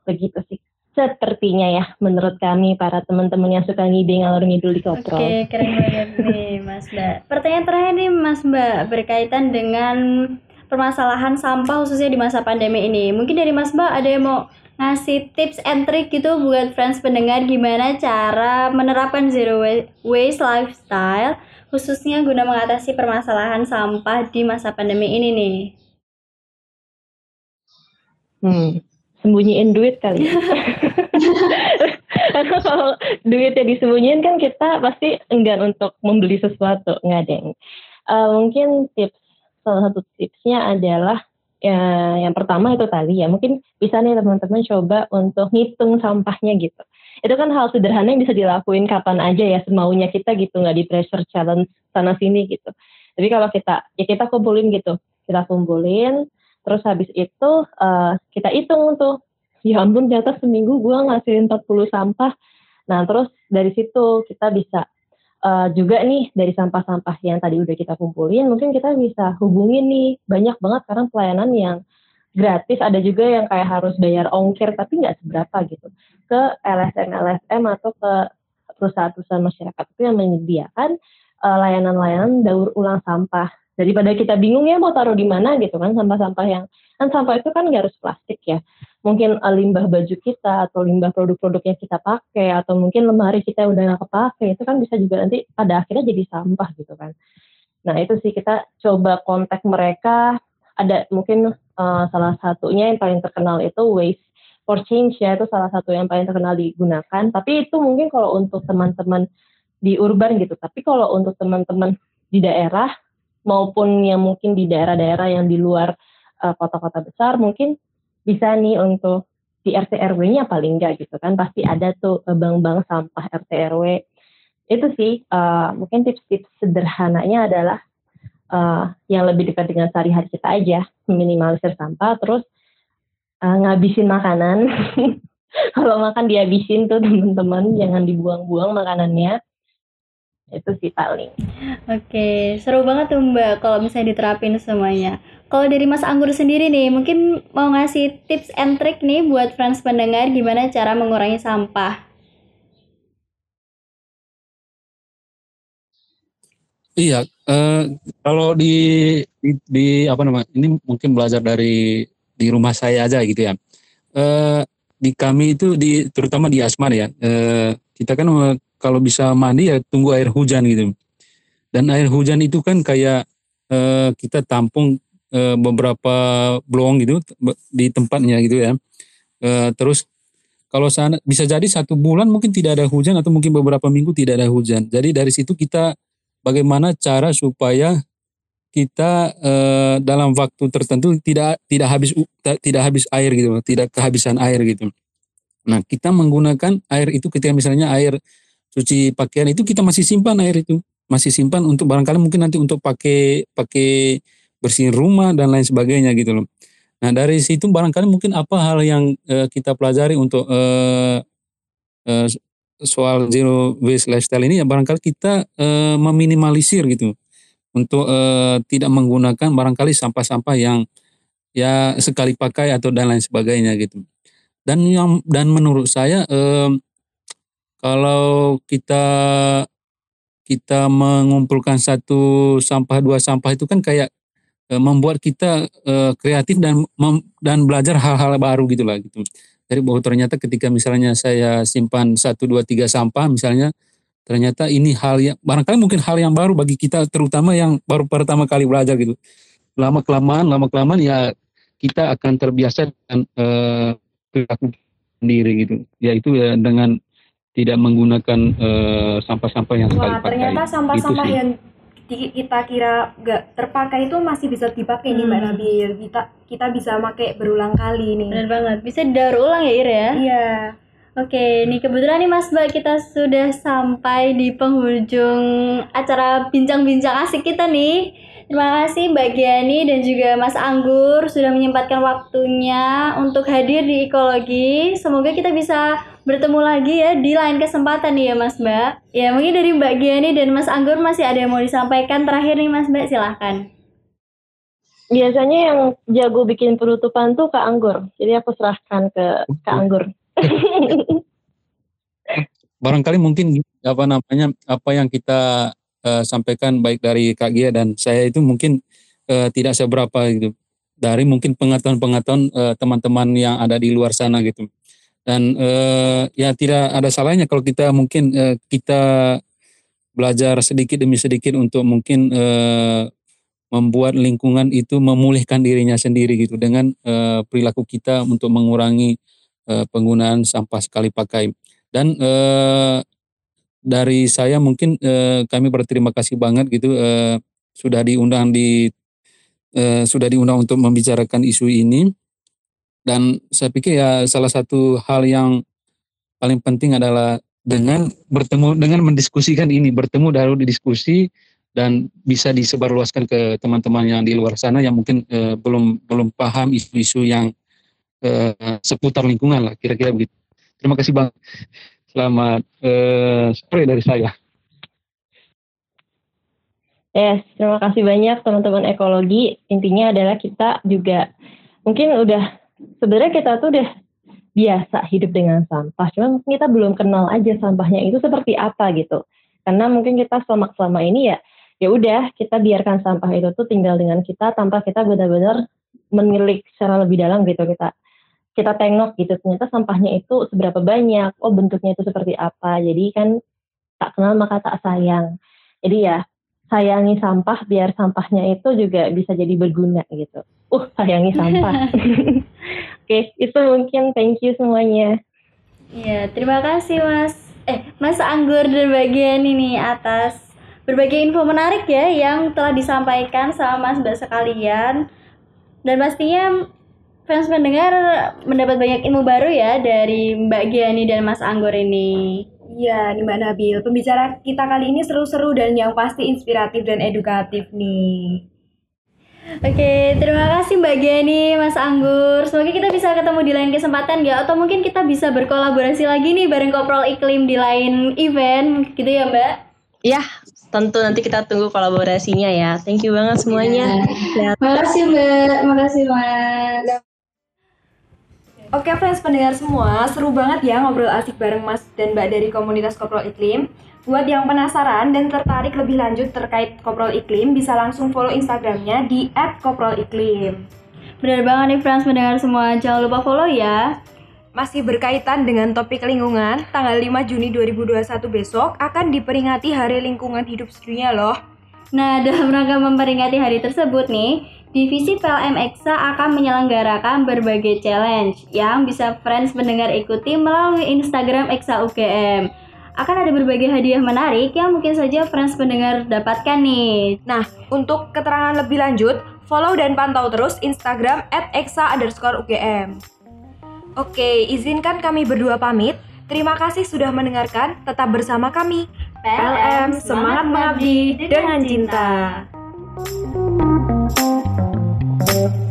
Begitu sih. Sepertinya ya menurut kami para teman-teman yang suka ngide ngalor ngidul di kontrol. Oke, keren banget nih Mas Mbak. Pertanyaan terakhir nih Mas Mbak berkaitan dengan permasalahan sampah khususnya di masa pandemi ini. Mungkin dari Mas Mbak ada yang mau ngasih tips and trick gitu buat friends pendengar gimana cara menerapkan zero waste lifestyle khususnya guna mengatasi permasalahan sampah di masa pandemi ini nih? Hmm, sembunyiin duit kali. Ya. Karena kalau duitnya disembunyiin kan kita pasti enggan untuk membeli sesuatu, nggak deng. Uh, mungkin tips salah satu tipsnya adalah ya yang pertama itu tadi ya mungkin bisa nih teman-teman coba untuk ngitung sampahnya gitu itu kan hal sederhana yang bisa dilakuin kapan aja ya semaunya kita gitu nggak di pressure challenge sana sini gitu tapi kalau kita ya kita kumpulin gitu kita kumpulin terus habis itu uh, kita hitung tuh. Ya ampun ternyata seminggu gue ngasihin 40 sampah. Nah terus dari situ kita bisa uh, juga nih dari sampah-sampah yang tadi udah kita kumpulin mungkin kita bisa hubungin nih. Banyak banget sekarang pelayanan yang gratis. Ada juga yang kayak harus bayar ongkir tapi nggak seberapa gitu. Ke LSM LSM atau ke perusahaan-perusahaan masyarakat. Itu yang menyediakan uh, layanan-layanan daur ulang sampah daripada kita bingung ya mau taruh di mana? gitu kan sampah-sampah yang kan sampah itu kan nggak harus plastik ya. Mungkin uh, limbah baju kita atau limbah produk-produk yang kita pakai atau mungkin lemari kita udah nggak kepake itu kan bisa juga nanti pada akhirnya jadi sampah gitu kan. Nah itu sih kita coba kontak mereka. Ada mungkin uh, salah satunya yang paling terkenal itu waste for change ya itu salah satu yang paling terkenal digunakan. Tapi itu mungkin kalau untuk teman-teman di urban gitu tapi kalau untuk teman-teman di daerah maupun yang mungkin di daerah-daerah yang di luar eh, kota-kota besar mungkin bisa nih untuk di RT RW-nya paling enggak gitu kan pasti ada tuh bank-bank sampah RT RW itu sih uh, mungkin tips-tips sederhananya adalah uh, yang lebih dekat dengan sehari-hari kita aja, minimalisir sampah, terus uh, ngabisin makanan. Kalau makan dihabisin tuh teman-teman, jangan dibuang-buang makanannya. Itu sih paling. Oke, seru banget tuh Mbak kalau misalnya diterapin semuanya. Kalau dari Mas Anggur sendiri nih, mungkin mau ngasih tips and trick nih buat friends pendengar gimana cara mengurangi sampah. Iya, uh, kalau di, di di apa namanya ini mungkin belajar dari di rumah saya aja gitu ya. Uh, di kami itu di terutama di Asmar ya, uh, kita kan kalau bisa mandi ya tunggu air hujan gitu. Dan air hujan itu kan kayak uh, kita tampung uh, beberapa blong gitu di tempatnya gitu ya. Uh, terus kalau sana bisa jadi satu bulan mungkin tidak ada hujan atau mungkin beberapa minggu tidak ada hujan. Jadi dari situ kita bagaimana cara supaya kita uh, dalam waktu tertentu tidak tidak habis tidak habis air gitu, tidak kehabisan air gitu. Nah, kita menggunakan air itu ketika misalnya air cuci pakaian itu kita masih simpan air itu. masih simpan untuk barangkali mungkin nanti untuk pakai pakai bersihin rumah dan lain sebagainya gitu loh. Nah dari situ barangkali mungkin apa hal yang uh, kita pelajari untuk uh, uh, soal zero waste lifestyle ini ya barangkali kita uh, meminimalisir gitu untuk uh, tidak menggunakan barangkali sampah-sampah yang ya sekali pakai atau dan lain sebagainya gitu. Dan yang dan menurut saya uh, kalau kita kita mengumpulkan satu sampah dua sampah itu kan kayak e, membuat kita e, kreatif dan mem, dan belajar hal-hal baru gitu lah gitu. Jadi bahwa ternyata ketika misalnya saya simpan satu dua tiga sampah misalnya ternyata ini hal yang barangkali mungkin hal yang baru bagi kita terutama yang baru pertama kali belajar gitu. Lama kelamaan lama kelamaan ya kita akan terbiasa e, perilaku sendiri gitu. Yaitu ya dengan tidak menggunakan uh, sampah-sampah yang sekali Wah, pakai. ternyata sampah-sampah yang di- kita kira nggak terpakai itu masih bisa dipakai nih Mbak Hmm. Nabil. Kita kita bisa pakai berulang kali nih. Benar banget. Bisa didaur ulang ya Ir ya? Iya. Oke, nih kebetulan nih Mas Mbak kita sudah sampai di penghujung acara bincang-bincang asik kita nih. Terima kasih Mbak Giani dan juga Mas Anggur sudah menyempatkan waktunya untuk hadir di ekologi. Semoga kita bisa bertemu lagi ya di lain kesempatan nih ya Mas Mbak. Ya mungkin dari Mbak Giani dan Mas Anggur masih ada yang mau disampaikan terakhir nih Mas Mbak silahkan. Biasanya yang jago bikin penutupan tuh Kak Anggur. Jadi aku serahkan ke Kak Anggur. barangkali mungkin apa namanya apa yang kita uh, sampaikan baik dari Kak Gia dan saya itu mungkin uh, tidak seberapa gitu dari mungkin pengetahuan-pengetahuan uh, teman-teman yang ada di luar sana gitu dan uh, ya tidak ada salahnya kalau kita mungkin uh, kita belajar sedikit demi sedikit untuk mungkin uh, membuat lingkungan itu memulihkan dirinya sendiri gitu dengan uh, perilaku kita untuk mengurangi uh, penggunaan sampah sekali pakai. Dan uh, dari saya mungkin uh, kami berterima kasih banget gitu uh, sudah diundang di uh, sudah diundang untuk membicarakan isu ini dan saya pikir ya salah satu hal yang paling penting adalah dengan bertemu dengan mendiskusikan ini bertemu baru didiskusi dan bisa disebarluaskan ke teman-teman yang di luar sana yang mungkin uh, belum belum paham isu-isu yang uh, seputar lingkungan lah kira-kira begitu. Terima kasih bang. Selamat uh, sore dari saya. Yes, terima kasih banyak teman-teman ekologi. Intinya adalah kita juga mungkin udah sebenarnya kita tuh udah biasa hidup dengan sampah. Cuma mungkin kita belum kenal aja sampahnya itu seperti apa gitu. Karena mungkin kita selama selama ini ya ya udah kita biarkan sampah itu tuh tinggal dengan kita tanpa kita benar-benar menilik secara lebih dalam gitu kita kita tengok gitu ternyata sampahnya itu seberapa banyak oh bentuknya itu seperti apa jadi kan tak kenal maka tak sayang jadi ya sayangi sampah biar sampahnya itu juga bisa jadi berguna gitu uh sayangi sampah oke itu mungkin thank you semuanya Iya, terima kasih Mas. Eh, Mas Anggur dan bagian ini atas berbagai info menarik ya yang telah disampaikan sama Mas Mbak sekalian. Dan pastinya fans pendengar mendapat banyak ilmu baru ya dari Mbak Giani dan Mas Anggur ini. Iya nih Mbak Nabil, pembicara kita kali ini seru-seru dan yang pasti inspiratif dan edukatif nih. Oke, terima kasih Mbak Giani, Mas Anggur. Semoga kita bisa ketemu di lain kesempatan ya, atau mungkin kita bisa berkolaborasi lagi nih bareng Koprol Iklim di lain event, gitu ya Mbak? ya tentu nanti kita tunggu kolaborasinya ya thank you banget semuanya Sehat. Makasih Mbak, makasih Mbak. Oke friends pendengar semua, seru banget ya ngobrol asik bareng Mas dan Mbak dari komunitas Koprol Iklim. Buat yang penasaran dan tertarik lebih lanjut terkait Koprol Iklim, bisa langsung follow Instagramnya di @koprol_iklim. Benar banget nih friends pendengar semua, jangan lupa follow ya. Masih berkaitan dengan topik lingkungan, tanggal 5 Juni 2021 besok akan diperingati Hari Lingkungan Hidup Sedunia loh. Nah, dalam rangka memperingati hari tersebut nih, Divisi PLM EXA akan menyelenggarakan berbagai challenge yang bisa friends pendengar ikuti melalui Instagram EXA UGM. Akan ada berbagai hadiah menarik yang mungkin saja friends pendengar dapatkan nih. Nah, untuk keterangan lebih lanjut, follow dan pantau terus Instagram @exa_ugm. Oke, izinkan kami berdua pamit. Terima kasih sudah mendengarkan. Tetap bersama kami. PLM Semangat Mengabdi dengan Cinta. Música